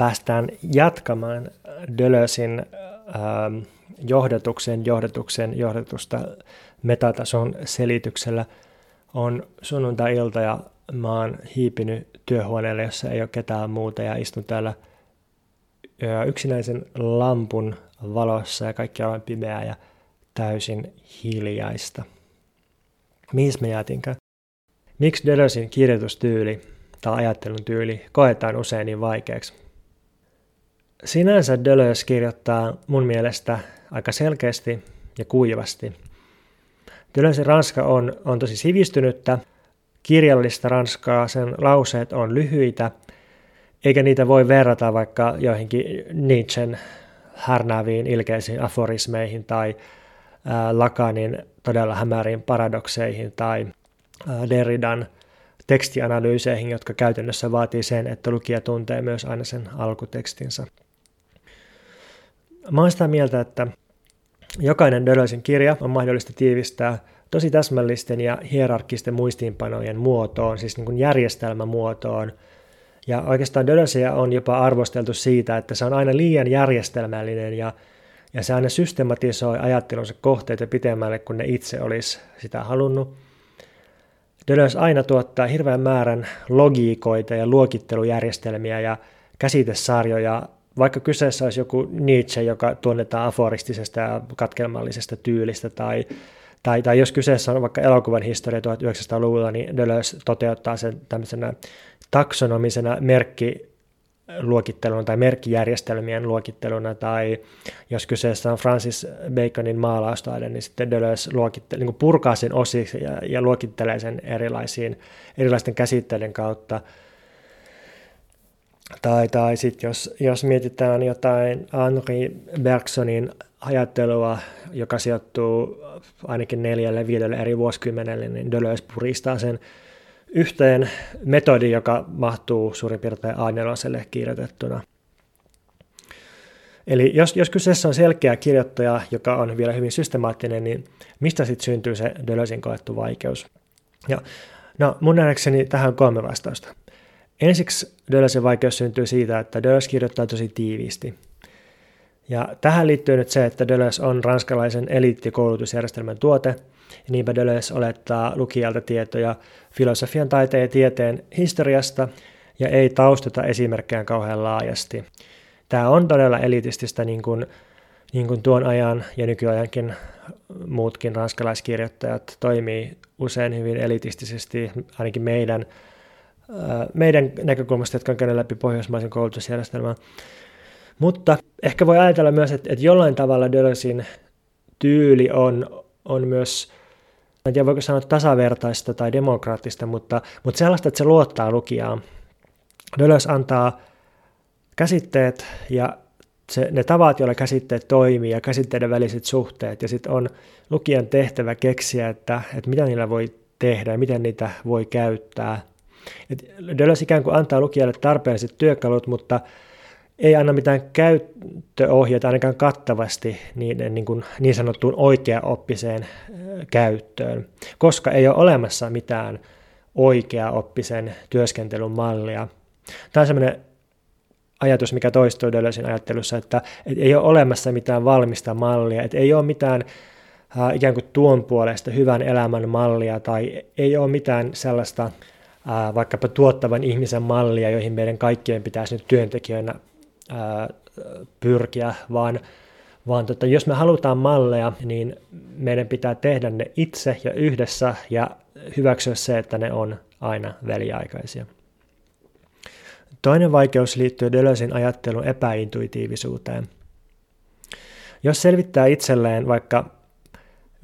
Päästään jatkamaan Dölösin ähm, johdatuksen, johdatuksen, johdatusta metatason selityksellä. On sunnuntai-ilta ja mä oon hiipinyt työhuoneelle, jossa ei ole ketään muuta ja istun täällä yksinäisen lampun valossa ja kaikki on pimeää ja täysin hiljaista. Mihin me jäätinkään? Miksi Deleuzein kirjoitustyyli tai ajattelun tyyli koetaan usein niin vaikeaksi? Sinänsä Deleuze kirjoittaa mun mielestä aika selkeästi ja kuivasti. Deleuzein ranska on, on tosi sivistynyttä, kirjallista ranskaa, sen lauseet on lyhyitä, eikä niitä voi verrata vaikka joihinkin Nietzschen härnääviin ilkeisiin aforismeihin tai Lakanin todella hämäriin paradokseihin tai Derridan tekstianalyyseihin, jotka käytännössä vaatii sen, että lukija tuntee myös aina sen alkutekstinsä. Mä oon sitä mieltä, että jokainen Dölösin kirja on mahdollista tiivistää tosi täsmällisten ja hierarkkisten muistiinpanojen muotoon, siis niin kuin järjestelmämuotoon. Ja oikeastaan Dölösiä on jopa arvosteltu siitä, että se on aina liian järjestelmällinen ja ja se aina systematisoi ajattelunsa kohteita pitemmälle kuin ne itse olisi sitä halunnut. Deleuze aina tuottaa hirveän määrän logiikoita ja luokittelujärjestelmiä ja käsitesarjoja, vaikka kyseessä olisi joku Nietzsche, joka tunnetaan aforistisesta ja katkelmallisesta tyylistä, tai, tai, tai jos kyseessä on vaikka elokuvan historia 1900-luvulla, niin Deleuze toteuttaa sen tämmöisenä taksonomisena merkki luokitteluna tai merkkijärjestelmien luokitteluna, tai jos kyseessä on Francis Baconin maalaustaide, niin sitten Deleuze luokittelee, niin purkaa sen osiksi ja, ja luokittelee sen erilaisiin, erilaisten käsitteiden kautta. Tai, tai sitten jos, jos mietitään jotain Henri Bergsonin ajattelua, joka sijoittuu ainakin neljälle, viidelle eri vuosikymmenelle, niin Deleuze puristaa sen yhteen metodi, joka mahtuu suurin piirtein a kirjoitettuna. Eli jos, jos kyseessä on selkeä kirjoittaja, joka on vielä hyvin systemaattinen, niin mistä sitten syntyy se Deleuzein koettu vaikeus? Ja, no mun nähdäkseni tähän on kolme vastausta. Ensiksi Deleuzein vaikeus syntyy siitä, että Deleuze kirjoittaa tosi tiiviisti. Ja tähän liittyy nyt se, että Deleuze on ranskalaisen eliittikoulutusjärjestelmän tuote – ja niinpä Deleuze olettaa lukijalta tietoja filosofian, taiteen ja tieteen historiasta ja ei taustata esimerkkejä kauhean laajasti. Tämä on todella elitististä niin kuin, niin kuin tuon ajan ja nykyajankin muutkin ranskalaiskirjoittajat toimii usein hyvin elitistisesti, ainakin meidän, meidän näkökulmasta, jotka on käynyt läpi pohjoismaisen koulutusjärjestelmän. Mutta ehkä voi ajatella myös, että, että jollain tavalla Deleuzein tyyli on, on myös en tiedä voiko sanoa tasavertaista tai demokraattista, mutta, mutta sellaista, että se luottaa lukijaan. Deleuze antaa käsitteet ja se, ne tavat, joilla käsitteet toimii ja käsitteiden väliset suhteet, ja sitten on lukijan tehtävä keksiä, että, että mitä niillä voi tehdä ja miten niitä voi käyttää. Deleuze ikään kuin antaa lukijalle tarpeelliset työkalut, mutta ei anna mitään käyttöohjeita ainakaan kattavasti niin, niin, kuin niin sanottuun oikeaoppiseen käyttöön, koska ei ole olemassa mitään oikeaoppisen työskentelyn mallia. Tämä on sellainen ajatus, mikä toistuu Deleuzein ajattelussa, että, että ei ole olemassa mitään valmista mallia, että ei ole mitään ikään kuin tuon puolesta hyvän elämän mallia tai ei ole mitään sellaista vaikkapa tuottavan ihmisen mallia, joihin meidän kaikkien pitäisi nyt työntekijöinä pyrkiä, vaan, vaan tota, jos me halutaan malleja, niin meidän pitää tehdä ne itse ja yhdessä ja hyväksyä se, että ne on aina väliaikaisia. Toinen vaikeus liittyy Deleuzein ajattelun epäintuitiivisuuteen. Jos selvittää itselleen vaikka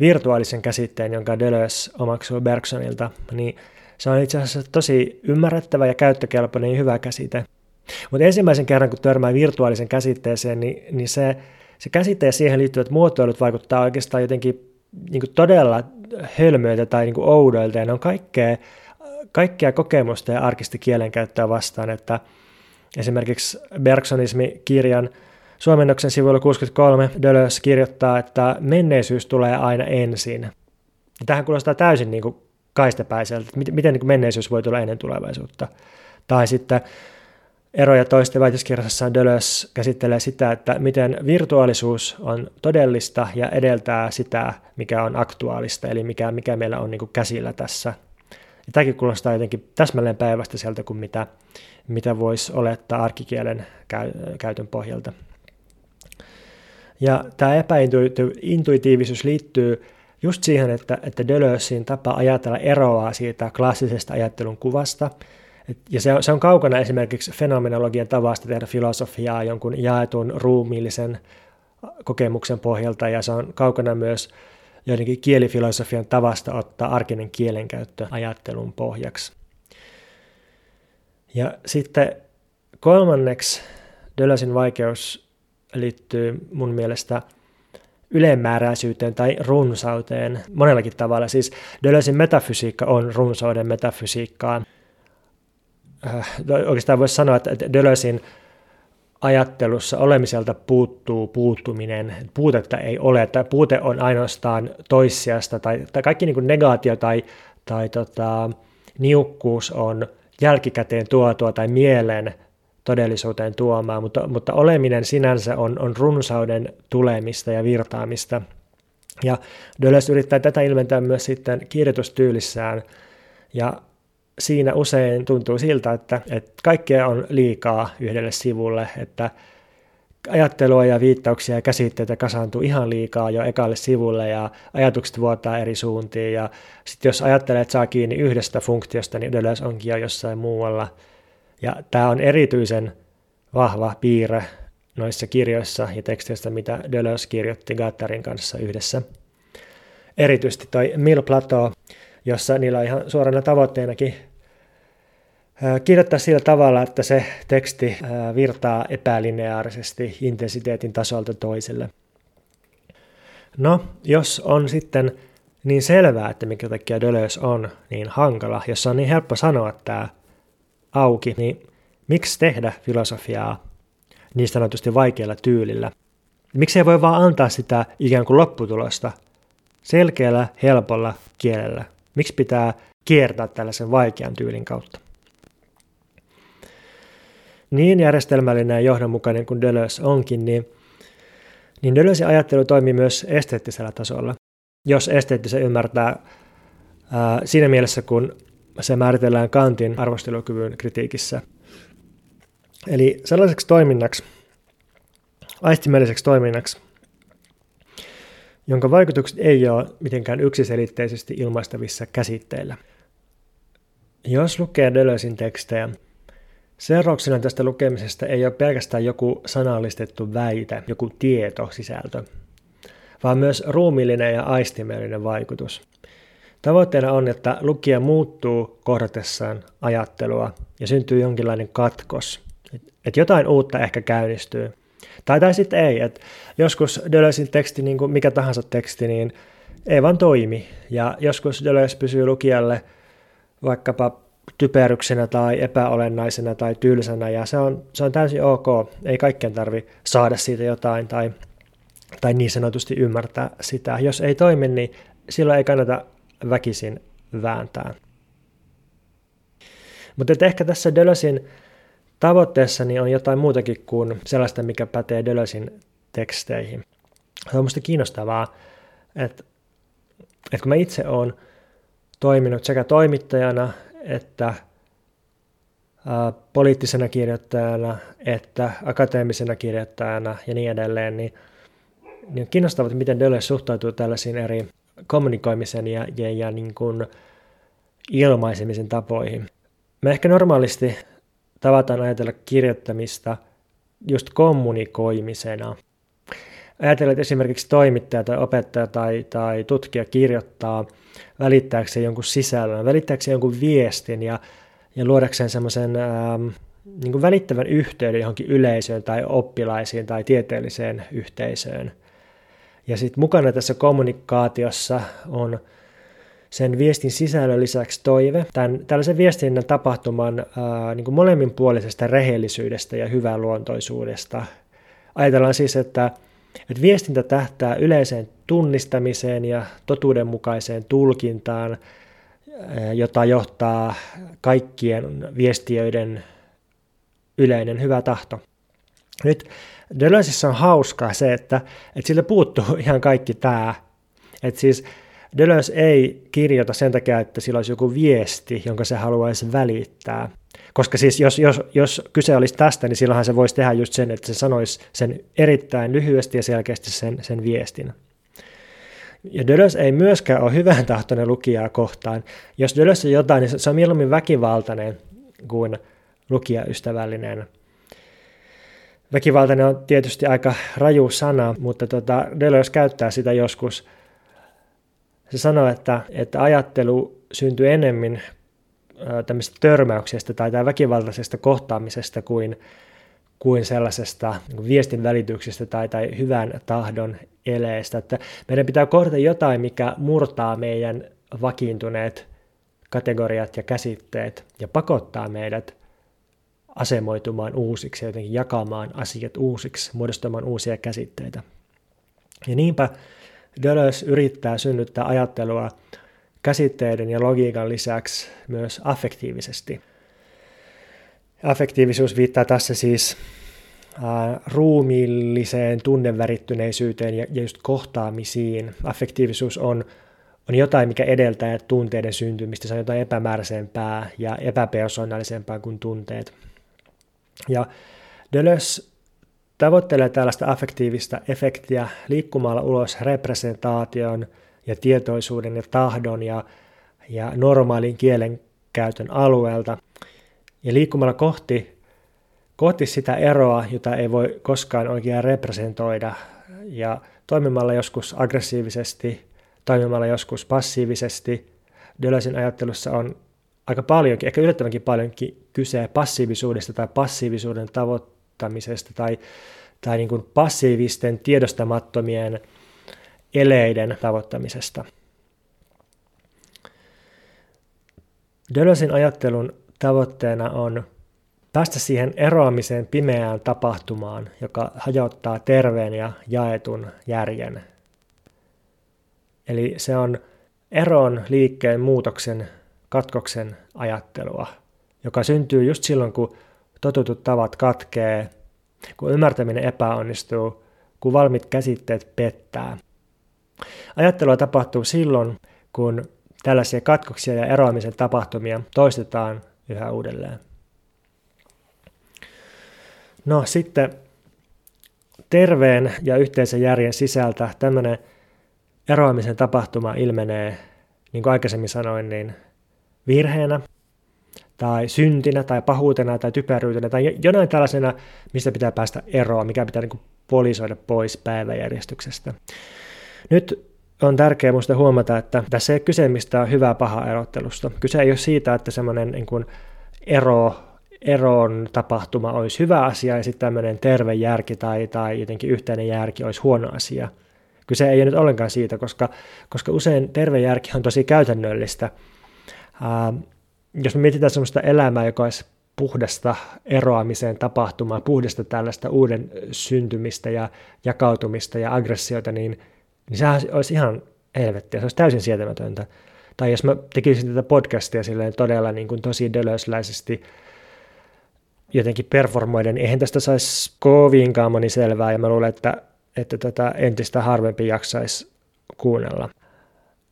virtuaalisen käsitteen, jonka Deleuze omaksuu Bergsonilta, niin se on itse asiassa tosi ymmärrettävä ja käyttökelpoinen ja hyvä käsite – mutta ensimmäisen kerran, kun törmää virtuaalisen käsitteeseen, niin, niin se, se käsite ja siihen liittyvät muotoilut vaikuttaa oikeastaan jotenkin niin kuin todella hölmöiltä tai niin kuin oudoilta, ja ne on kaikkea, kaikkea kokemusta ja arkista kielenkäyttöä vastaan, että esimerkiksi Bergsonismi-kirjan suomennoksen sivuilla 63 Deleuze kirjoittaa, että menneisyys tulee aina ensin. Tähän kuulostaa täysin niin kuin kaistepäiseltä, että miten niin menneisyys voi tulla ennen tulevaisuutta. Tai sitten eroja toisten väitöskirjassaan Deleuze käsittelee sitä, että miten virtuaalisuus on todellista ja edeltää sitä, mikä on aktuaalista, eli mikä, mikä meillä on niin kuin käsillä tässä. Ja tämäkin kuulostaa jotenkin täsmälleen päivästä sieltä kuin mitä, mitä voisi olettaa arkikielen käytön pohjalta. Ja tämä epäintuitiivisuus liittyy just siihen, että, että Deleuzein tapa ajatella eroaa siitä klassisesta ajattelun kuvasta – ja se on, se on kaukana esimerkiksi fenomenologian tavasta tehdä filosofiaa jonkun jaetun ruumiillisen kokemuksen pohjalta, ja se on kaukana myös joidenkin kielifilosofian tavasta ottaa arkinen kielenkäyttö ajattelun pohjaksi. Ja sitten kolmanneksi Dölösin vaikeus liittyy mun mielestä ylemmääräisyyteen tai runsauteen monellakin tavalla. Siis Dölösin metafysiikka on runsauden metafysiikkaa äh, oikeastaan voisi sanoa, että Dölösin ajattelussa olemiselta puuttuu puuttuminen, puutetta ei ole, tai puute on ainoastaan toissijasta, tai, tai kaikki niin kuin negaatio tai, tai tota, niukkuus on jälkikäteen tuotua tai mielen todellisuuteen tuomaan, mutta, mutta oleminen sinänsä on, on runsauden tulemista ja virtaamista. Ja Deleuze yrittää tätä ilmentää myös sitten kirjoitustyylissään, ja siinä usein tuntuu siltä, että, että kaikkea on liikaa yhdelle sivulle, että ajattelua ja viittauksia ja käsitteitä kasaantuu ihan liikaa jo ekalle sivulle ja ajatukset vuotaa eri suuntiin ja sitten jos ajattelee, että saa kiinni yhdestä funktiosta, niin Deleuze onkin jo jossain muualla. Ja tämä on erityisen vahva piirre noissa kirjoissa ja teksteissä, mitä Deleuze kirjoitti Gattarin kanssa yhdessä. Erityisesti toi Mil Plateau, jossa niillä on ihan suorana tavoitteenakin kirjoittaa sillä tavalla, että se teksti virtaa epälineaarisesti intensiteetin tasolta toiselle. No, jos on sitten niin selvää, että mikä takia Deleuze on niin hankala, jos on niin helppo sanoa tämä auki, niin miksi tehdä filosofiaa niin sanotusti vaikealla tyylillä? Miksi ei voi vaan antaa sitä ikään kuin lopputulosta selkeällä, helpolla kielellä? Miksi pitää kiertää tällaisen vaikean tyylin kautta? Niin järjestelmällinen ja johdonmukainen kuin Deleuze onkin, niin, niin Deleuzein ajattelu toimii myös esteettisellä tasolla. Jos esteettisen ymmärtää ää, siinä mielessä, kun se määritellään Kantin arvostelukyvyn kritiikissä. Eli sellaiseksi toiminnaksi, aistimelliseksi toiminnaksi, jonka vaikutukset ei ole mitenkään yksiselitteisesti ilmaistavissa käsitteillä. Jos lukee Deleuzein tekstejä, seurauksena tästä lukemisesta ei ole pelkästään joku sanallistettu väite, joku tieto, sisältö, vaan myös ruumiillinen ja aistimellinen vaikutus. Tavoitteena on, että lukija muuttuu kohdatessaan ajattelua ja syntyy jonkinlainen katkos, että jotain uutta ehkä käynnistyy. Tai, tai sitten ei, että joskus Deleuzein teksti, niin kuin mikä tahansa teksti, niin ei vaan toimi. Ja joskus Deleuze pysyy lukijalle vaikkapa typeryksenä tai epäolennaisena tai tylsänä, ja se on, se on täysin ok. Ei kaikkien tarvi saada siitä jotain tai, tai niin sanotusti ymmärtää sitä. Jos ei toimi, niin silloin ei kannata väkisin vääntää. Mutta ehkä tässä Deleuzein tavoitteessani on jotain muutakin kuin sellaista, mikä pätee Deleuzein teksteihin. Se on minusta kiinnostavaa, että, että kun mä itse olen toiminut sekä toimittajana että poliittisena kirjoittajana, että akateemisena kirjoittajana ja niin edelleen, niin, niin on kiinnostavaa, miten Deleuze suhtautuu tällaisiin eri kommunikoimisen ja, ja, ja niin kuin ilmaisemisen tapoihin. Me ehkä normaalisti tavataan ajatella kirjoittamista just kommunikoimisena. Ajatellaan, että esimerkiksi toimittaja tai opettaja tai, tai tutkija kirjoittaa välittääkseen jonkun sisällön, välittääkseen jonkun viestin ja, ja luodakseen semmoisen ähm, niin välittävän yhteyden johonkin yleisöön tai oppilaisiin tai tieteelliseen yhteisöön. Ja sitten mukana tässä kommunikaatiossa on sen viestin sisällön lisäksi toive, tämän, tällaisen viestinnän tapahtuman ää, niin kuin molemminpuolisesta rehellisyydestä ja luontoisuudesta. Ajatellaan siis, että, että viestintä tähtää yleiseen tunnistamiseen ja totuudenmukaiseen tulkintaan, ää, jota johtaa kaikkien viestiöiden yleinen hyvä tahto. Nyt Deleuzeissa on hauskaa se, että, että sille puuttuu ihan kaikki tämä. Että siis Deleuze ei kirjoita sen takia, että sillä olisi joku viesti, jonka se haluaisi välittää. Koska siis jos, jos, jos kyse olisi tästä, niin silloinhan se voisi tehdä just sen, että se sanoisi sen erittäin lyhyesti ja selkeästi sen, sen viestin. Ja Deleuze ei myöskään ole hyvän tahtoinen lukijaa kohtaan. Jos Deleuze on jotain, niin se on mieluummin väkivaltainen kuin lukijaystävällinen. Väkivaltainen on tietysti aika raju sana, mutta tota, Deleuze käyttää sitä joskus. Se sanoo, että, että ajattelu syntyy enemmän tämmöisestä törmäyksestä tai, tai väkivaltaisesta kohtaamisesta kuin, kuin sellaisesta niin viestin välityksestä tai, tai hyvän tahdon eleestä. Että meidän pitää kohdata jotain, mikä murtaa meidän vakiintuneet kategoriat ja käsitteet ja pakottaa meidät asemoitumaan uusiksi ja jotenkin jakamaan asiat uusiksi, muodostamaan uusia käsitteitä. Ja niinpä Deleuze yrittää synnyttää ajattelua käsitteiden ja logiikan lisäksi myös affektiivisesti. Affektiivisuus viittaa tässä siis ruumiilliseen tunnevärittyneisyyteen ja, ja just kohtaamisiin. Affektiivisuus on, on jotain, mikä edeltää tunteiden syntymistä. Se on jotain epämääräisempää ja epäpersonallisempaa kuin tunteet. Ja Deleuze tavoittelee tällaista affektiivista efektiä liikkumalla ulos representaation ja tietoisuuden ja tahdon ja, ja normaalin kielenkäytön alueelta ja liikkumalla kohti, kohti sitä eroa, jota ei voi koskaan oikein representoida ja toimimalla joskus aggressiivisesti, toimimalla joskus passiivisesti. Deleuzen ajattelussa on aika paljonkin, ehkä yllättävänkin paljonkin kyse passiivisuudesta tai passiivisuuden tavoittamisesta tai, tai niin kuin passiivisten tiedostamattomien eleiden tavoittamisesta. Dölösin ajattelun tavoitteena on päästä siihen eroamiseen pimeään tapahtumaan, joka hajoittaa terveen ja jaetun järjen. Eli se on eron liikkeen muutoksen katkoksen ajattelua, joka syntyy just silloin, kun totutut tavat katkee, kun ymmärtäminen epäonnistuu, kun valmiit käsitteet pettää. Ajattelua tapahtuu silloin, kun tällaisia katkoksia ja eroamisen tapahtumia toistetaan yhä uudelleen. No sitten terveen ja yhteisen järjen sisältä tämmöinen eroamisen tapahtuma ilmenee, niin kuin aikaisemmin sanoin, niin virheenä tai syntinä tai pahuutena tai typeryytenä tai jonain tällaisena, mistä pitää päästä eroon, mikä pitää niin polisoida pois päiväjärjestyksestä. Nyt on tärkeää minusta huomata, että tässä ei ole kyse mistään hyvää paha erottelusta. Kyse ei ole siitä, että semmoinen niin ero, eron tapahtuma olisi hyvä asia ja sitten tämmöinen terve järki tai, tai jotenkin yhteinen järki olisi huono asia. Kyse ei ole nyt ollenkaan siitä, koska, koska usein terve järki on tosi käytännöllistä Ää, jos me mietitään sellaista elämää, joka olisi puhdasta eroamiseen tapahtumaa, puhdasta tällaista uuden syntymistä ja jakautumista ja aggressiota, niin, niin sehän olisi ihan helvettiä, se olisi täysin sietämätöntä. Tai jos mä tekisin tätä podcastia silleen todella niin kuin tosi dölösläisesti jotenkin performoiden, eihän tästä saisi kovinkaan moni selvää, ja mä luulen, että, että tätä entistä harvempi jaksaisi kuunnella.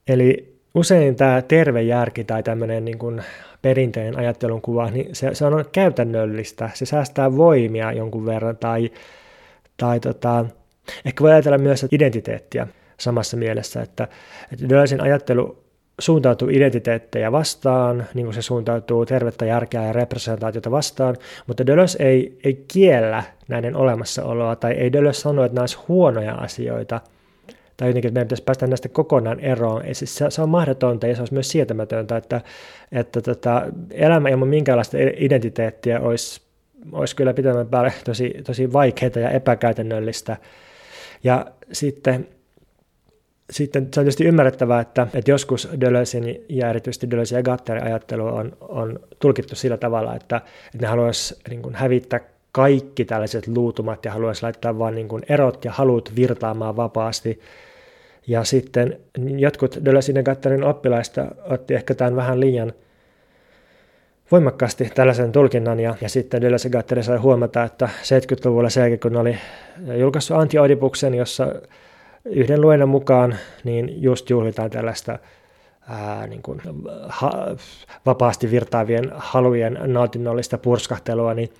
Eli usein tämä terve järki tai tämmöinen niin kuin perinteinen ajattelun kuva, niin se, se on käytännöllistä. Se säästää voimia jonkun verran tai, tai tota, ehkä voi ajatella myös identiteettiä samassa mielessä, että, että Dölsin ajattelu suuntautuu identiteettejä vastaan, niin kuin se suuntautuu tervettä järkeä ja representaatiota vastaan, mutta Deleuze ei, ei kiellä näiden olemassaoloa tai ei Deleuze sano, että nämä olisivat huonoja asioita – tai jotenkin, että meidän pitäisi päästä näistä kokonaan eroon. Ja siis se, se on mahdotonta ja se olisi myös sietämätöntä, että, että tota, elämä ilman minkäänlaista identiteettiä olisi, olisi kyllä pitemmän päälle tosi, tosi vaikeaa ja epäkäytännöllistä. Ja sitten sitten se on tietysti ymmärrettävää, että, että joskus Deleuzein ja erityisesti Deleuzein ja Gatterin ajattelu on, on tulkittu sillä tavalla, että, että ne haluaisi niin hävittää kaikki tällaiset luutumat ja haluaisi laittaa vain niin erot ja halut virtaamaan vapaasti. Ja sitten jotkut Deleuze Gatterin oppilaista otti ehkä tämän vähän liian, voimakkaasti tällaisen tulkinnan ja, ja sitten Deleuze Gattari sai huomata, että 70-luvulla sen kun oli julkaissut anti jossa yhden luennon mukaan niin just juhlitaan tällaista ää, niin kuin, ha, vapaasti virtaavien halujen nautinnollista purskahtelua, niin,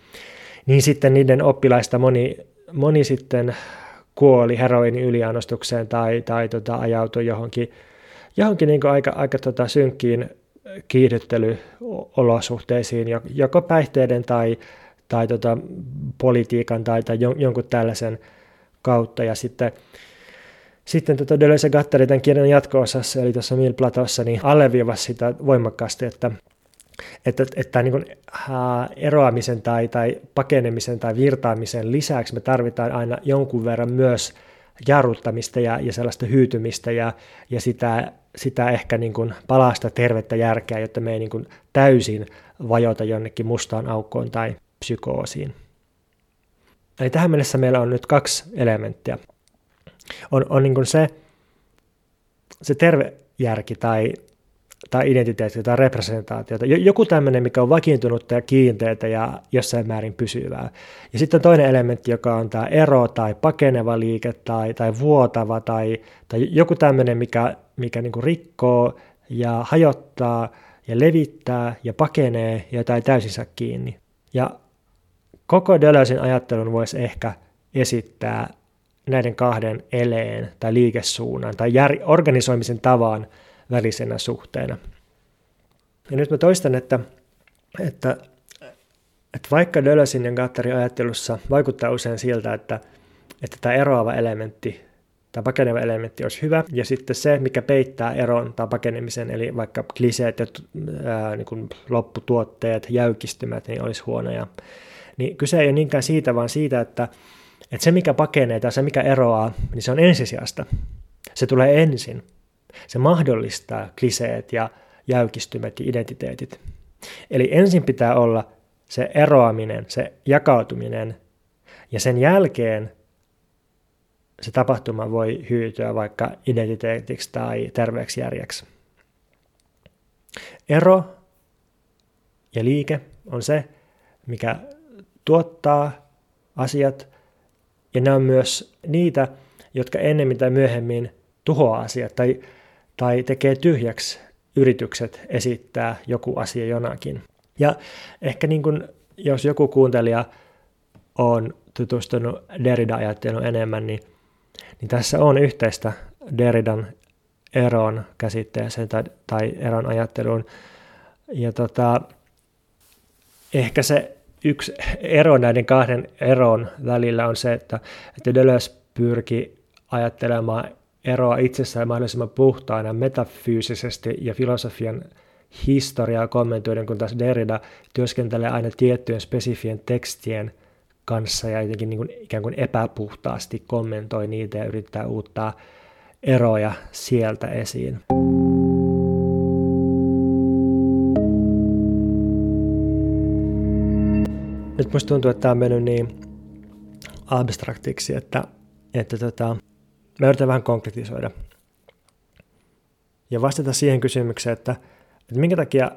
niin sitten niiden oppilaista moni, moni sitten kuoli heroinin yliannostukseen tai, tai tota, ajautui johonkin, johonkin niin aika, aika tota, synkkiin kiihdyttelyolosuhteisiin, joko päihteiden tai, tai tota, politiikan tai, tai jonkun tällaisen kautta. Ja sitten, sitten tota Deleuze Gattari tämän kirjan jatko-osassa, eli tuossa Mil Platossa, niin alleviivasi sitä voimakkaasti, että että, että niin kuin, ää, eroamisen tai, tai pakenemisen tai virtaamisen lisäksi me tarvitaan aina jonkun verran myös jarruttamista ja, ja sellaista hyytymistä ja, ja sitä, sitä ehkä niin kuin palasta tervettä järkeä, jotta me ei niin kuin täysin vajota jonnekin mustaan aukkoon tai psykoosiin. Eli tähän mennessä meillä on nyt kaksi elementtiä. On, on niin kuin se, se terve järki tai, tai identiteetti tai representaatiota. Joku tämmöinen, mikä on vakiintunutta ja kiinteitä ja jossain määrin pysyvää. Ja sitten toinen elementti, joka on tämä ero tai pakeneva liike tai, tai vuotava tai, tai joku tämmöinen, mikä, mikä niin kuin rikkoo ja hajottaa ja levittää ja pakenee ja jotain täysinsä kiinni. Ja koko Deleuzen ajattelun voisi ehkä esittää näiden kahden eleen tai liikesuunnan tai jär, organisoimisen tavan – välisenä suhteena. Ja nyt mä toistan, että, että, että vaikka Dölösin ja Gattarin ajattelussa vaikuttaa usein siltä, että, että tämä eroava elementti tai pakeneva elementti olisi hyvä, ja sitten se, mikä peittää eron tai pakenemisen, eli vaikka kliseet ja ää, niin kuin lopputuotteet, jäykistymät, niin olisi huonoja. Niin kyse ei ole niinkään siitä, vaan siitä, että, että se, mikä pakenee tai se, mikä eroaa, niin se on ensisijasta. Se tulee ensin. Se mahdollistaa kliseet ja jäykistymät ja identiteetit. Eli ensin pitää olla se eroaminen, se jakautuminen, ja sen jälkeen se tapahtuma voi hyytyä vaikka identiteetiksi tai terveeksi järjeksi. Ero ja liike on se, mikä tuottaa asiat, ja ne on myös niitä, jotka ennemmin tai myöhemmin tuhoaa asiat tai tai tekee tyhjäksi yritykset esittää joku asia jonakin. Ja ehkä niin kuin, jos joku kuuntelija on tutustunut Derrida-ajatteluun enemmän, niin, niin tässä on yhteistä Derridan eron käsitteeseen tai, tai eron ajatteluun. Ja tota, ehkä se yksi ero näiden kahden eron välillä on se, että, että Deleuze pyrki ajattelemaan eroa itsessään mahdollisimman puhtaana metafyysisesti ja filosofian historiaa kommentoiden, kun taas Derrida työskentelee aina tiettyjen spesifien tekstien kanssa ja jotenkin niin kuin ikään kuin epäpuhtaasti kommentoi niitä ja yrittää uuttaa eroja sieltä esiin. Nyt musta tuntuu, että tämä on mennyt niin abstraktiksi, että, että tota, Mä yritän vähän konkretisoida. Ja vastata siihen kysymykseen, että, että minkä takia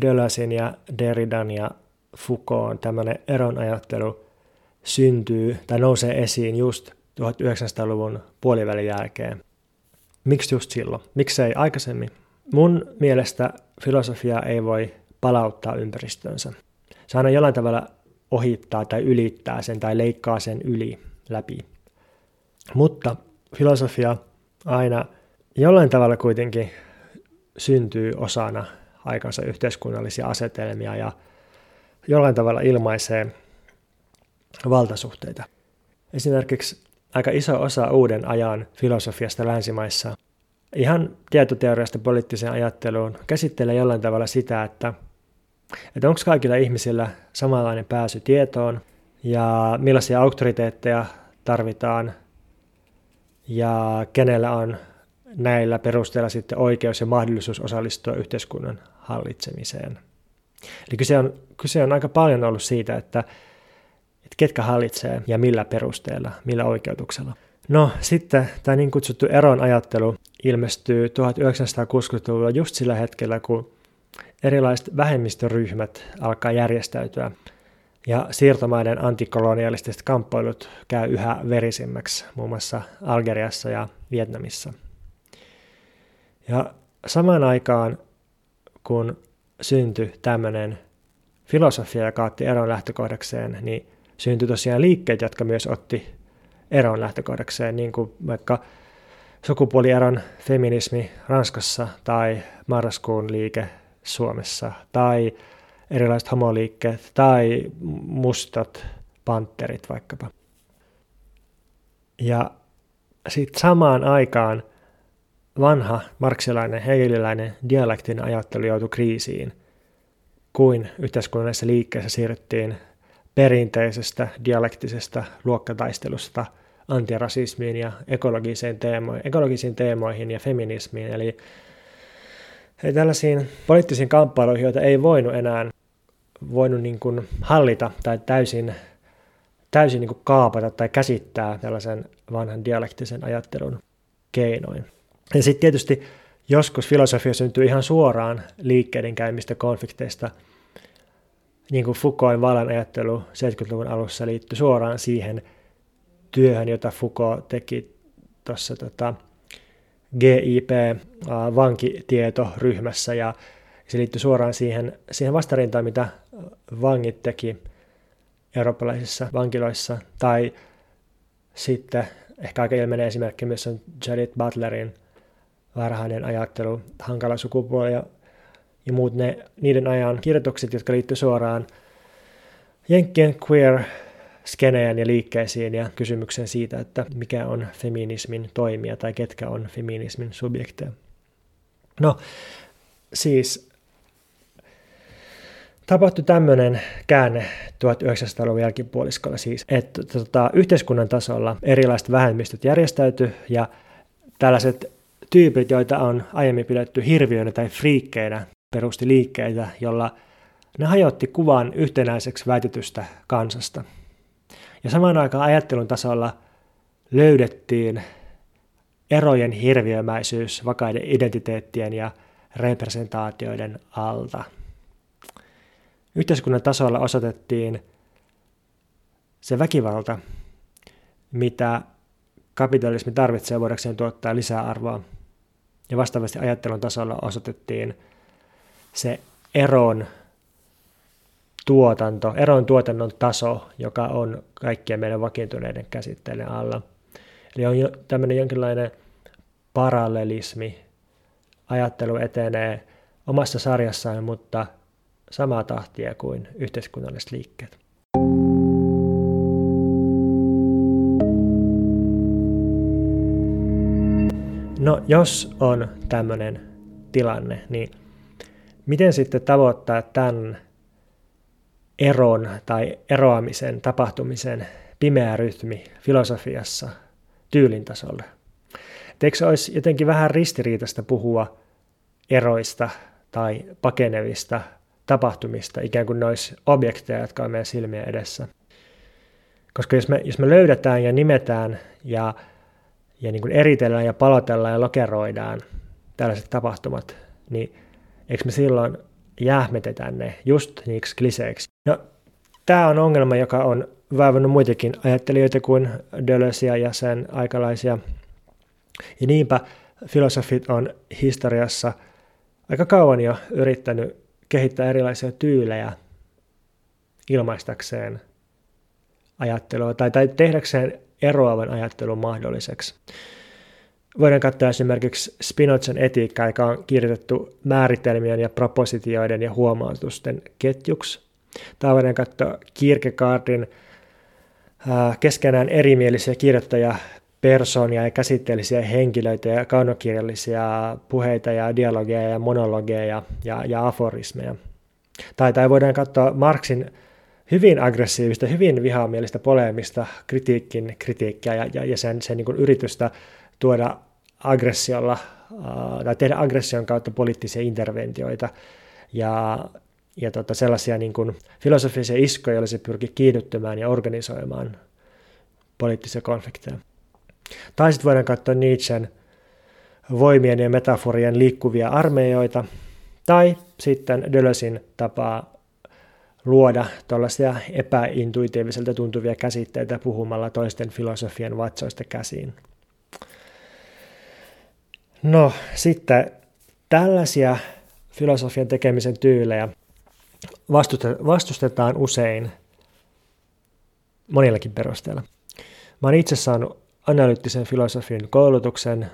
Deleuzein ja Derridan ja Foucault tämmöinen eronajattelu syntyy tai nousee esiin just 1900-luvun puolivälin jälkeen. Miksi just silloin? Miksei aikaisemmin? Mun mielestä filosofia ei voi palauttaa ympäristönsä. Se aina jollain tavalla ohittaa tai ylittää sen tai leikkaa sen yli läpi. Mutta filosofia aina jollain tavalla kuitenkin syntyy osana aikansa yhteiskunnallisia asetelmia ja jollain tavalla ilmaisee valtasuhteita. Esimerkiksi aika iso osa uuden ajan filosofiasta länsimaissa, ihan tietoteoriasta poliittiseen ajatteluun, käsittelee jollain tavalla sitä, että, että onko kaikilla ihmisillä samanlainen pääsy tietoon ja millaisia auktoriteetteja tarvitaan ja kenellä on näillä perusteella sitten oikeus ja mahdollisuus osallistua yhteiskunnan hallitsemiseen. Eli kyse on, kyse on aika paljon ollut siitä, että, että ketkä hallitsee ja millä perusteella, millä oikeutuksella. No sitten tämä niin kutsuttu eron ajattelu ilmestyy 1960-luvulla just sillä hetkellä, kun erilaiset vähemmistöryhmät alkaa järjestäytyä ja siirtomaiden antikolonialistiset kamppailut käy yhä verisimmäksi, muun muassa Algeriassa ja Vietnamissa. Ja samaan aikaan, kun syntyi tämmöinen filosofia, joka otti eron lähtökohdakseen, niin syntyi tosiaan liikkeet, jotka myös otti eron lähtökohdakseen, niin kuin vaikka sukupuolieron feminismi Ranskassa tai marraskuun liike Suomessa tai erilaiset homoliikkeet tai mustat panterit vaikkapa. Ja sitten samaan aikaan vanha marksilainen, hegeliläinen dialektinen ajattelu joutui kriisiin, kuin yhteiskunnallisessa liikkeessä siirryttiin perinteisestä dialektisesta luokkataistelusta antirasismiin ja ekologiseen teemoihin, ekologisiin teemoihin ja feminismiin. Eli, eli tällaisiin poliittisiin kamppailuihin, joita ei voinut enää voinut niin kuin hallita tai täysin, täysin niin kuin kaapata tai käsittää tällaisen vanhan dialektisen ajattelun keinoin. Ja sitten tietysti joskus filosofia syntyy ihan suoraan liikkeiden käymistä konflikteista, niin kuin Foucaultin vallan ajattelu 70-luvun alussa liittyi suoraan siihen työhön, jota Foucault teki tuossa tota, GIP-vankitietoryhmässä, ja se liittyi suoraan siihen, siihen vastarintaan, mitä vangit teki eurooppalaisissa vankiloissa, tai sitten ehkä aika ilmeinen esimerkki myös on Judith Butlerin varhainen ajattelu, hankala sukupuoli ja, ja muut ne, niiden ajan kirjoitukset, jotka liittyy suoraan Jenkkien queer skeneen ja liikkeisiin ja kysymykseen siitä, että mikä on feminismin toimija tai ketkä on feminismin subjekteja. No, siis tapahtui tämmöinen käänne 1900-luvun jälkipuoliskolla siis, että tota, yhteiskunnan tasolla erilaiset vähemmistöt järjestäytyi ja tällaiset tyypit, joita on aiemmin pidetty hirviöinä tai friikkeinä, perusti liikkeitä, jolla ne hajotti kuvan yhtenäiseksi väitetystä kansasta. Ja samaan aikaan ajattelun tasolla löydettiin erojen hirviömäisyys vakaiden identiteettien ja representaatioiden alta. Yhteiskunnan tasolla osoitettiin se väkivalta, mitä kapitalismi tarvitsee voidakseen tuottaa lisää arvoa. Ja vastaavasti ajattelun tasolla osoitettiin se eron tuotanto, eron tuotannon taso, joka on kaikkien meidän vakiintuneiden käsitteiden alla. Eli on jo tämmöinen jonkinlainen parallelismi. Ajattelu etenee omassa sarjassaan, mutta samaa tahtia kuin yhteiskunnalliset liikkeet. No jos on tämmöinen tilanne, niin miten sitten tavoittaa tämän eron tai eroamisen tapahtumisen pimeä rytmi filosofiassa tyylin tasolle? eikö se olisi jotenkin vähän ristiriitaista puhua eroista tai pakenevista tapahtumista, ikään kuin ne olisi objekteja, jotka on meidän silmien edessä. Koska jos me, jos me löydetään ja nimetään ja, ja niin kuin eritellään ja palotellaan ja lokeroidaan tällaiset tapahtumat, niin eikö me silloin jähmetetä ne just niiksi kliseiksi? No, tämä on ongelma, joka on vaivannut muitakin ajattelijoita kuin Deleuzeä ja sen aikalaisia. Ja niinpä filosofit on historiassa aika kauan jo yrittänyt kehittää erilaisia tyylejä ilmaistakseen ajattelua tai, tai tehdäkseen eroavan ajattelun mahdolliseksi. Voidaan katsoa esimerkiksi Spinozan etiikkaa, joka on kirjoitettu määritelmien ja propositioiden ja huomautusten ketjuksi. Tai voidaan katsoa Kierkegaardin keskenään erimielisiä kirjoittajia persoonia ja käsitteellisiä henkilöitä ja kaunokirjallisia puheita ja dialogeja ja monologeja ja, ja aforismeja. Tai, tai voidaan katsoa Marxin hyvin aggressiivista, hyvin vihamielistä poleemista kritiikin kritiikkiä ja, ja, ja sen, sen niin yritystä tuoda aggressiolla äh, tai tehdä aggression kautta poliittisia interventioita ja, ja tota, sellaisia niin kuin filosofisia iskoja, joilla se pyrkii kiihdyttämään ja organisoimaan poliittisia konflikteja. Tai sitten voidaan katsoa Nietzschen voimien ja metaforien liikkuvia armeijoita, Tai sitten Dölösin tapaa luoda tuollaisia epäintuitiiviselta tuntuvia käsitteitä puhumalla toisten filosofian vatsoista käsiin. No sitten tällaisia filosofian tekemisen tyylejä vastustetaan usein monillakin perusteella. Mä oon itse saanut analyyttisen filosofian koulutuksen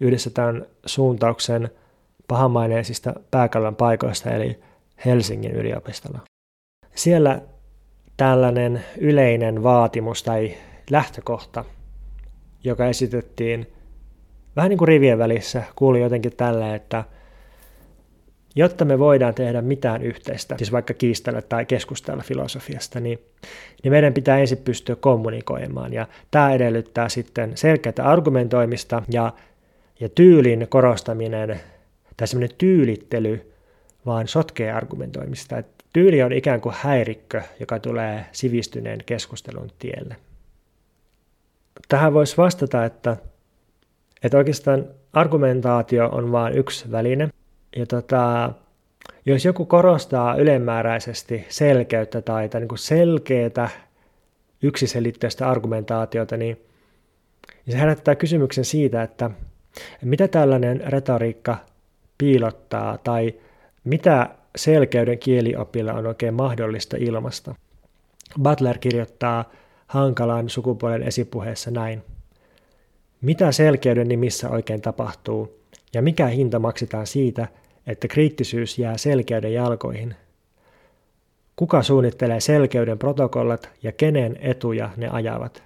yhdessä tämän suuntauksen pahamaineisista pääkallon paikoista, eli Helsingin yliopistolla. Siellä tällainen yleinen vaatimus tai lähtökohta, joka esitettiin vähän niin kuin rivien välissä, kuuli jotenkin tälle, että jotta me voidaan tehdä mitään yhteistä, siis vaikka kiistellä tai keskustella filosofiasta, niin, niin meidän pitää ensin pystyä kommunikoimaan. Ja tämä edellyttää sitten selkeää argumentoimista ja, ja tyylin korostaminen tai semmoinen tyylittely vaan sotkee argumentoimista. Et tyyli on ikään kuin häirikkö, joka tulee sivistyneen keskustelun tielle. Tähän voisi vastata, että, että oikeastaan argumentaatio on vain yksi väline. Ja tota, jos joku korostaa ylemmääräisesti selkeyttä tai, tai niin kuin selkeätä yksiselitteistä argumentaatiota, niin, niin se herättää kysymyksen siitä, että mitä tällainen retoriikka piilottaa tai mitä selkeyden kieliopilla on oikein mahdollista ilmasta. Butler kirjoittaa hankalan sukupuolen esipuheessa näin. Mitä selkeyden nimissä oikein tapahtuu ja mikä hinta maksetaan siitä, että kriittisyys jää selkeyden jalkoihin? Kuka suunnittelee selkeyden protokollat ja kenen etuja ne ajavat?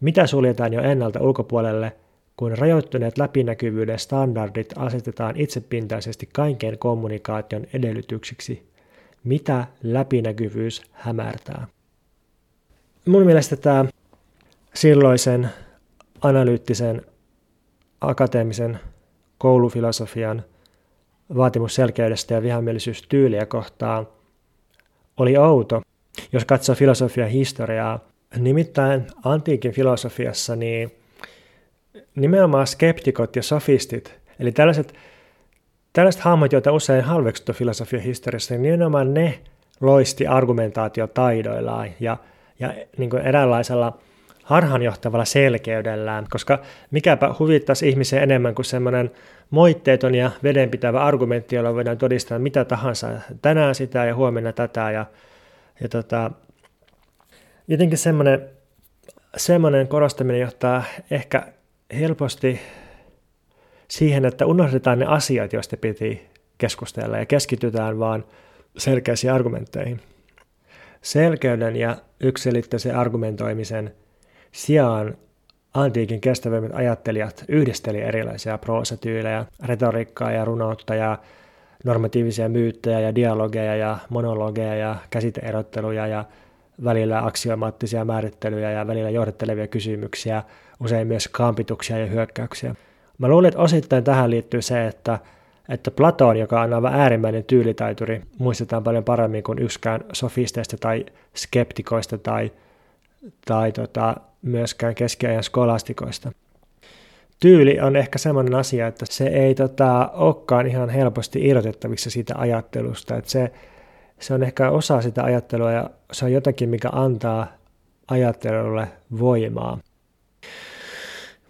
Mitä suljetaan jo ennalta ulkopuolelle – kun rajoittuneet läpinäkyvyyden standardit asetetaan itsepintaisesti kaiken kommunikaation edellytyksiksi, mitä läpinäkyvyys hämärtää. Mun mielestä tämä silloisen analyyttisen akateemisen koulufilosofian vaatimus selkeydestä ja vihamielisyystyyliä kohtaan oli outo, jos katsoo filosofian historiaa. Nimittäin antiikin filosofiassa niin nimenomaan skeptikot ja sofistit, eli tällaiset, tällaiset hahmot, joita usein halveksuttu filosofian historiassa, niin nimenomaan ne loisti argumentaatiotaidoillaan ja, ja niin kuin eräänlaisella harhanjohtavalla selkeydellään, koska mikäpä huvittaisi ihmisiä enemmän kuin semmoinen moitteeton ja vedenpitävä argumentti, jolla voidaan todistaa mitä tahansa, tänään sitä ja huomenna tätä ja, ja tota, jotenkin semmoinen, semmoinen korostaminen johtaa ehkä helposti siihen, että unohdetaan ne asiat, joista piti keskustella ja keskitytään vaan selkeisiin argumentteihin. Selkeyden ja yksilitteisen argumentoimisen sijaan antiikin kestävimmät ajattelijat yhdisteli erilaisia proosatyylejä, retoriikkaa ja runoutta ja normatiivisia myyttejä ja dialogeja ja monologeja ja käsiteerotteluja ja välillä aksiomaattisia määrittelyjä ja välillä johdattelevia kysymyksiä, usein myös kampituksia ja hyökkäyksiä. Mä luulen, että osittain tähän liittyy se, että, että Platon, joka on aivan äärimmäinen tyylitaituri, muistetaan paljon paremmin kuin yksikään sofisteista tai skeptikoista tai, tai tota, myöskään keskiajan skolastikoista. Tyyli on ehkä sellainen asia, että se ei tota, olekaan ihan helposti irrotettavissa siitä ajattelusta. Että se, se on ehkä osa sitä ajattelua ja se on jotakin, mikä antaa ajattelulle voimaa.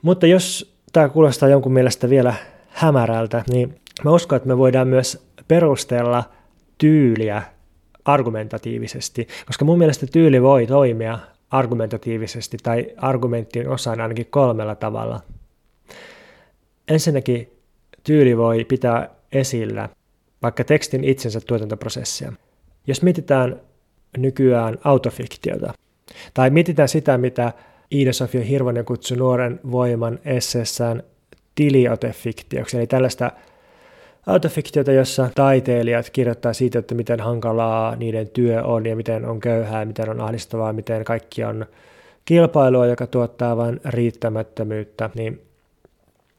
Mutta jos tämä kuulostaa jonkun mielestä vielä hämärältä, niin mä uskon, että me voidaan myös perustella tyyliä argumentatiivisesti, koska mun mielestä tyyli voi toimia argumentatiivisesti tai argumenttien osana ainakin kolmella tavalla. Ensinnäkin tyyli voi pitää esillä vaikka tekstin itsensä tuotantoprosessia. Jos mietitään nykyään autofiktiota, tai mietitään sitä, mitä Iida-Sofia Hirvonen kutsui nuoren voiman esseessään tiliotefiktioksi, eli tällaista autofiktiota, jossa taiteilijat kirjoittaa siitä, että miten hankalaa niiden työ on ja miten on köyhää, miten on ahdistavaa, miten kaikki on kilpailua, joka tuottaa vain riittämättömyyttä, niin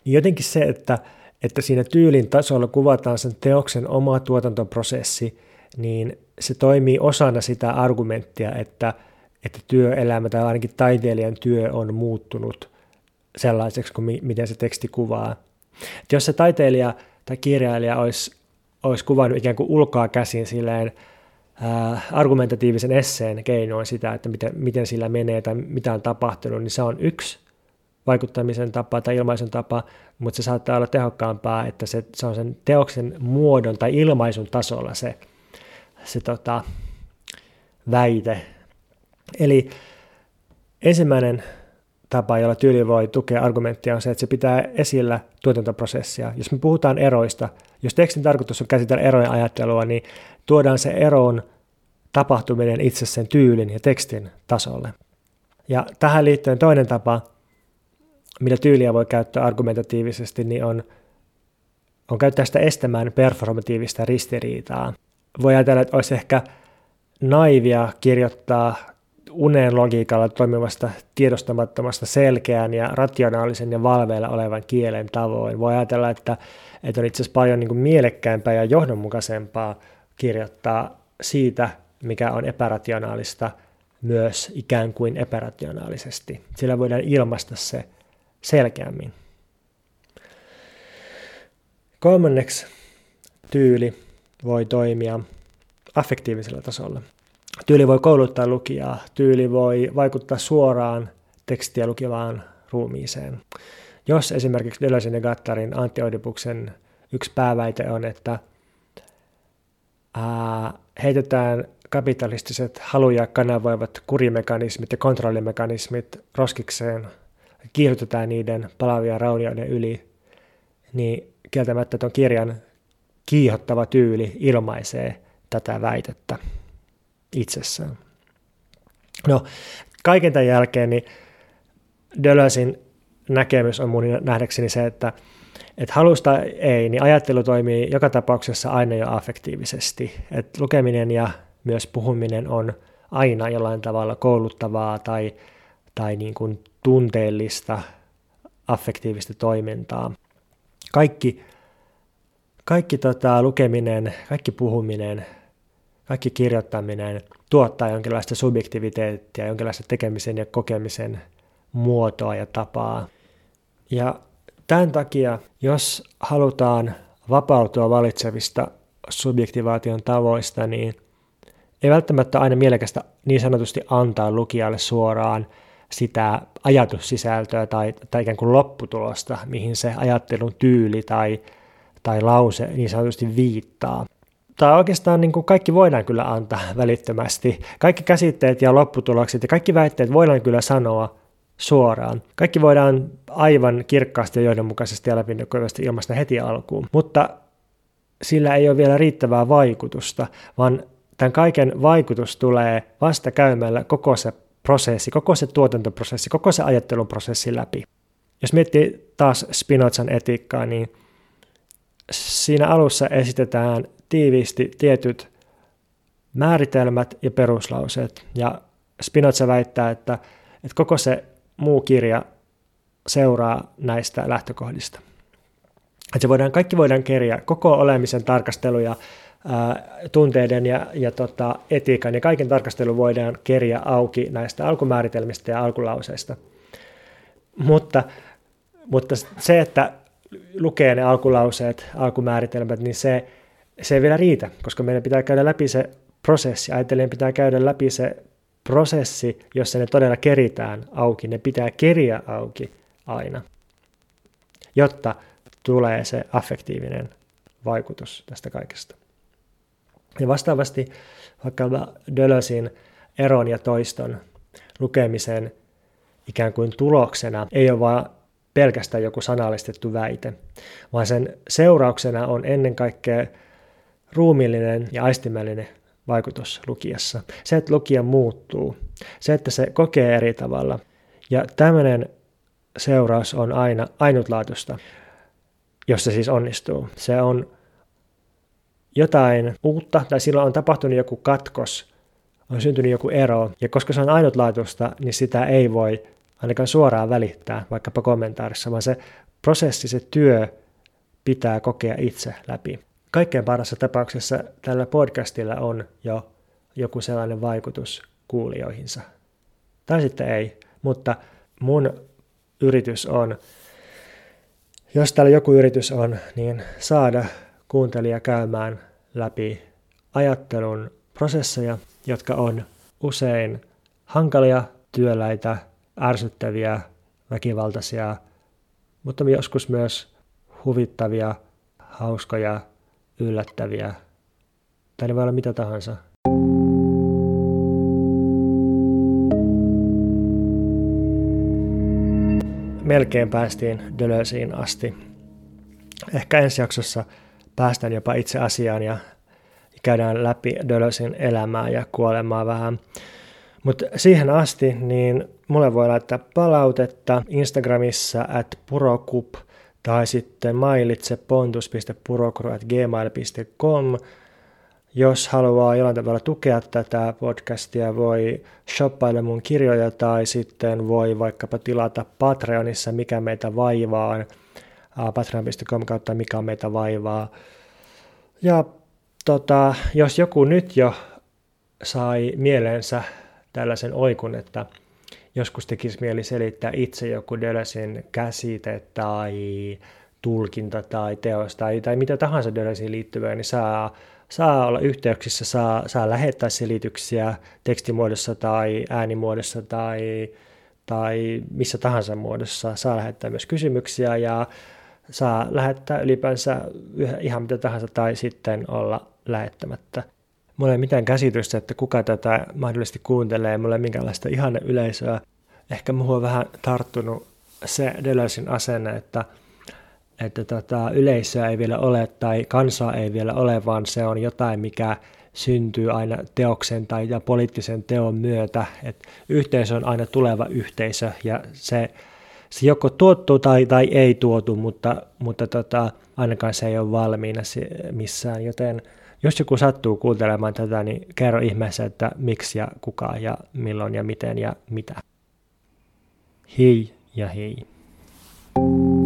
jotenkin se, että, että siinä tyylin tasolla kuvataan sen teoksen oma tuotantoprosessi, niin se toimii osana sitä argumenttia, että – että työelämä tai ainakin taiteilijan työ on muuttunut sellaiseksi kuin miten se teksti kuvaa. Että jos se taiteilija tai kirjailija olisi olisi kuvannut ikään kuin ulkoa käsin silleen ää, argumentatiivisen esseen keinoin sitä, että miten, miten sillä menee tai mitä on tapahtunut, niin se on yksi vaikuttamisen tapa tai ilmaisun tapa, mutta se saattaa olla tehokkaampaa, että se, se on sen teoksen muodon tai ilmaisun tasolla se, se tota, väite. Eli ensimmäinen tapa, jolla tyyli voi tukea argumenttia, on se, että se pitää esillä tuotantoprosessia. Jos me puhutaan eroista, jos tekstin tarkoitus on käsitellä erojen ajattelua, niin tuodaan se eron tapahtuminen itse sen tyylin ja tekstin tasolle. Ja tähän liittyen toinen tapa, millä tyyliä voi käyttää argumentatiivisesti, niin on, on käyttää sitä estämään performatiivista ristiriitaa. Voi ajatella, että olisi ehkä naivia kirjoittaa unen logiikalla toimivasta tiedostamattomasta selkeän ja rationaalisen ja valveilla olevan kielen tavoin. Voi ajatella, että, että on itse asiassa paljon niin kuin mielekkäämpää ja johdonmukaisempaa kirjoittaa siitä, mikä on epärationaalista, myös ikään kuin epärationaalisesti. Sillä voidaan ilmaista se selkeämmin. Kolmanneksi tyyli voi toimia affektiivisella tasolla. Tyyli voi kouluttaa lukijaa, tyyli voi vaikuttaa suoraan tekstiä lukevaan ruumiiseen. Jos esimerkiksi Deleuzen ja Gattarin Antti Oidipuksen yksi pääväite on, että ää, heitetään kapitalistiset haluja kanavoivat kurimekanismit ja kontrollimekanismit roskikseen, kiihdytetään niiden palavia raunioiden yli, niin kieltämättä tuon kirjan kiihottava tyyli ilmaisee tätä väitettä itsessään. No, kaiken tämän jälkeen niin Dölösin näkemys on mun nähdäkseni se, että, että halusta ei, niin ajattelu toimii joka tapauksessa aina jo affektiivisesti. Että lukeminen ja myös puhuminen on aina jollain tavalla kouluttavaa tai, tai niin kuin tunteellista, affektiivista toimintaa. Kaikki, kaikki tota, lukeminen, kaikki puhuminen, kaikki kirjoittaminen tuottaa jonkinlaista subjektiviteettia, jonkinlaista tekemisen ja kokemisen muotoa ja tapaa. Ja tämän takia, jos halutaan vapautua valitsevista subjektivaation tavoista, niin ei välttämättä aina mielekästä niin sanotusti antaa lukijalle suoraan sitä ajatussisältöä tai, tai ikään kuin lopputulosta, mihin se ajattelun tyyli tai, tai lause niin sanotusti viittaa tai oikeastaan niin kuin kaikki voidaan kyllä antaa välittömästi. Kaikki käsitteet ja lopputulokset ja kaikki väitteet voidaan kyllä sanoa suoraan. Kaikki voidaan aivan kirkkaasti ja johdonmukaisesti ja läpinäkyvästi ilmaista heti alkuun. Mutta sillä ei ole vielä riittävää vaikutusta, vaan tämän kaiken vaikutus tulee vasta käymällä koko se prosessi, koko se tuotantoprosessi, koko se ajattelun prosessi läpi. Jos miettii taas Spinozan etiikkaa, niin siinä alussa esitetään tiiviisti tietyt määritelmät ja peruslauseet. Ja Spinoza väittää, että, että koko se muu kirja seuraa näistä lähtökohdista. Että se voidaan, kaikki voidaan kerjää, koko olemisen tarkastelu ja ää, tunteiden ja, ja tota, etiikan ja kaiken tarkastelu voidaan kerjää auki näistä alkumääritelmistä ja alkulauseista. Mutta, mutta se, että lukee ne alkulauseet, alkumääritelmät, niin se, se ei vielä riitä, koska meidän pitää käydä läpi se prosessi. Ajattelen pitää käydä läpi se prosessi, jossa ne todella keritään auki. Ne pitää keriä auki aina, jotta tulee se affektiivinen vaikutus tästä kaikesta. Ja vastaavasti vaikka Dölösin eron ja toiston lukemisen ikään kuin tuloksena ei ole vain pelkästään joku sanallistettu väite, vaan sen seurauksena on ennen kaikkea ruumiillinen ja aistimellinen vaikutus lukijassa. Se, että lukija muuttuu, se, että se kokee eri tavalla. Ja tämmöinen seuraus on aina ainutlaatuista, jos se siis onnistuu. Se on jotain uutta, tai silloin on tapahtunut joku katkos, on syntynyt joku ero, ja koska se on ainutlaatuista, niin sitä ei voi ainakaan suoraan välittää vaikkapa kommentaarissa, vaan se prosessi, se työ pitää kokea itse läpi. Kaikkein parassa tapauksessa tällä podcastilla on jo joku sellainen vaikutus kuulijoihinsa. Tai sitten ei, mutta mun yritys on, jos täällä joku yritys on, niin saada kuuntelija käymään läpi ajattelun prosesseja, jotka on usein hankalia, työläitä, ärsyttäviä, väkivaltaisia, mutta joskus myös huvittavia, hauskoja, yllättäviä. Tai ne voi olla mitä tahansa. Melkein päästiin Dölösiin asti. Ehkä ensi jaksossa päästään jopa itse asiaan ja käydään läpi Dölösin elämää ja kuolemaa vähän. Mutta siihen asti, niin mulle voi laittaa palautetta Instagramissa at purokup tai sitten mailitse pontus.purokuru.gmail.com. Jos haluaa jollain tavalla tukea tätä podcastia, voi shoppailla mun kirjoja tai sitten voi vaikkapa tilata Patreonissa Mikä meitä vaivaa, patreon.com kautta Mikä meitä vaivaa. Ja tota, jos joku nyt jo sai mieleensä tällaisen oikun, että joskus tekisi mieli selittää itse joku Deleuzin käsite tai tulkinta tai teos tai, tai mitä tahansa Deleuziin liittyvää, niin saa, saa olla yhteyksissä, saa, saa lähettää selityksiä tekstimuodossa tai äänimuodossa tai, tai missä tahansa muodossa. Saa lähettää myös kysymyksiä ja saa lähettää ylipäänsä ihan mitä tahansa tai sitten olla lähettämättä. Mulla ei mitään käsitystä, että kuka tätä mahdollisesti kuuntelee, mulla ei minkäänlaista ihanne yleisöä. Ehkä muuhun on vähän tarttunut se Deleuzein asenne, että, että tota, yleisöä ei vielä ole tai kansaa ei vielä ole, vaan se on jotain, mikä syntyy aina teoksen tai ja poliittisen teon myötä. Et yhteisö on aina tuleva yhteisö ja se, se joko tuottuu tai, tai ei tuotu, mutta, mutta tota, ainakaan se ei ole valmiina missään, joten – jos joku sattuu kuuntelemaan tätä, niin kerro ihmeessä, että miksi ja kuka ja milloin ja miten ja mitä. Hei ja hei. thank you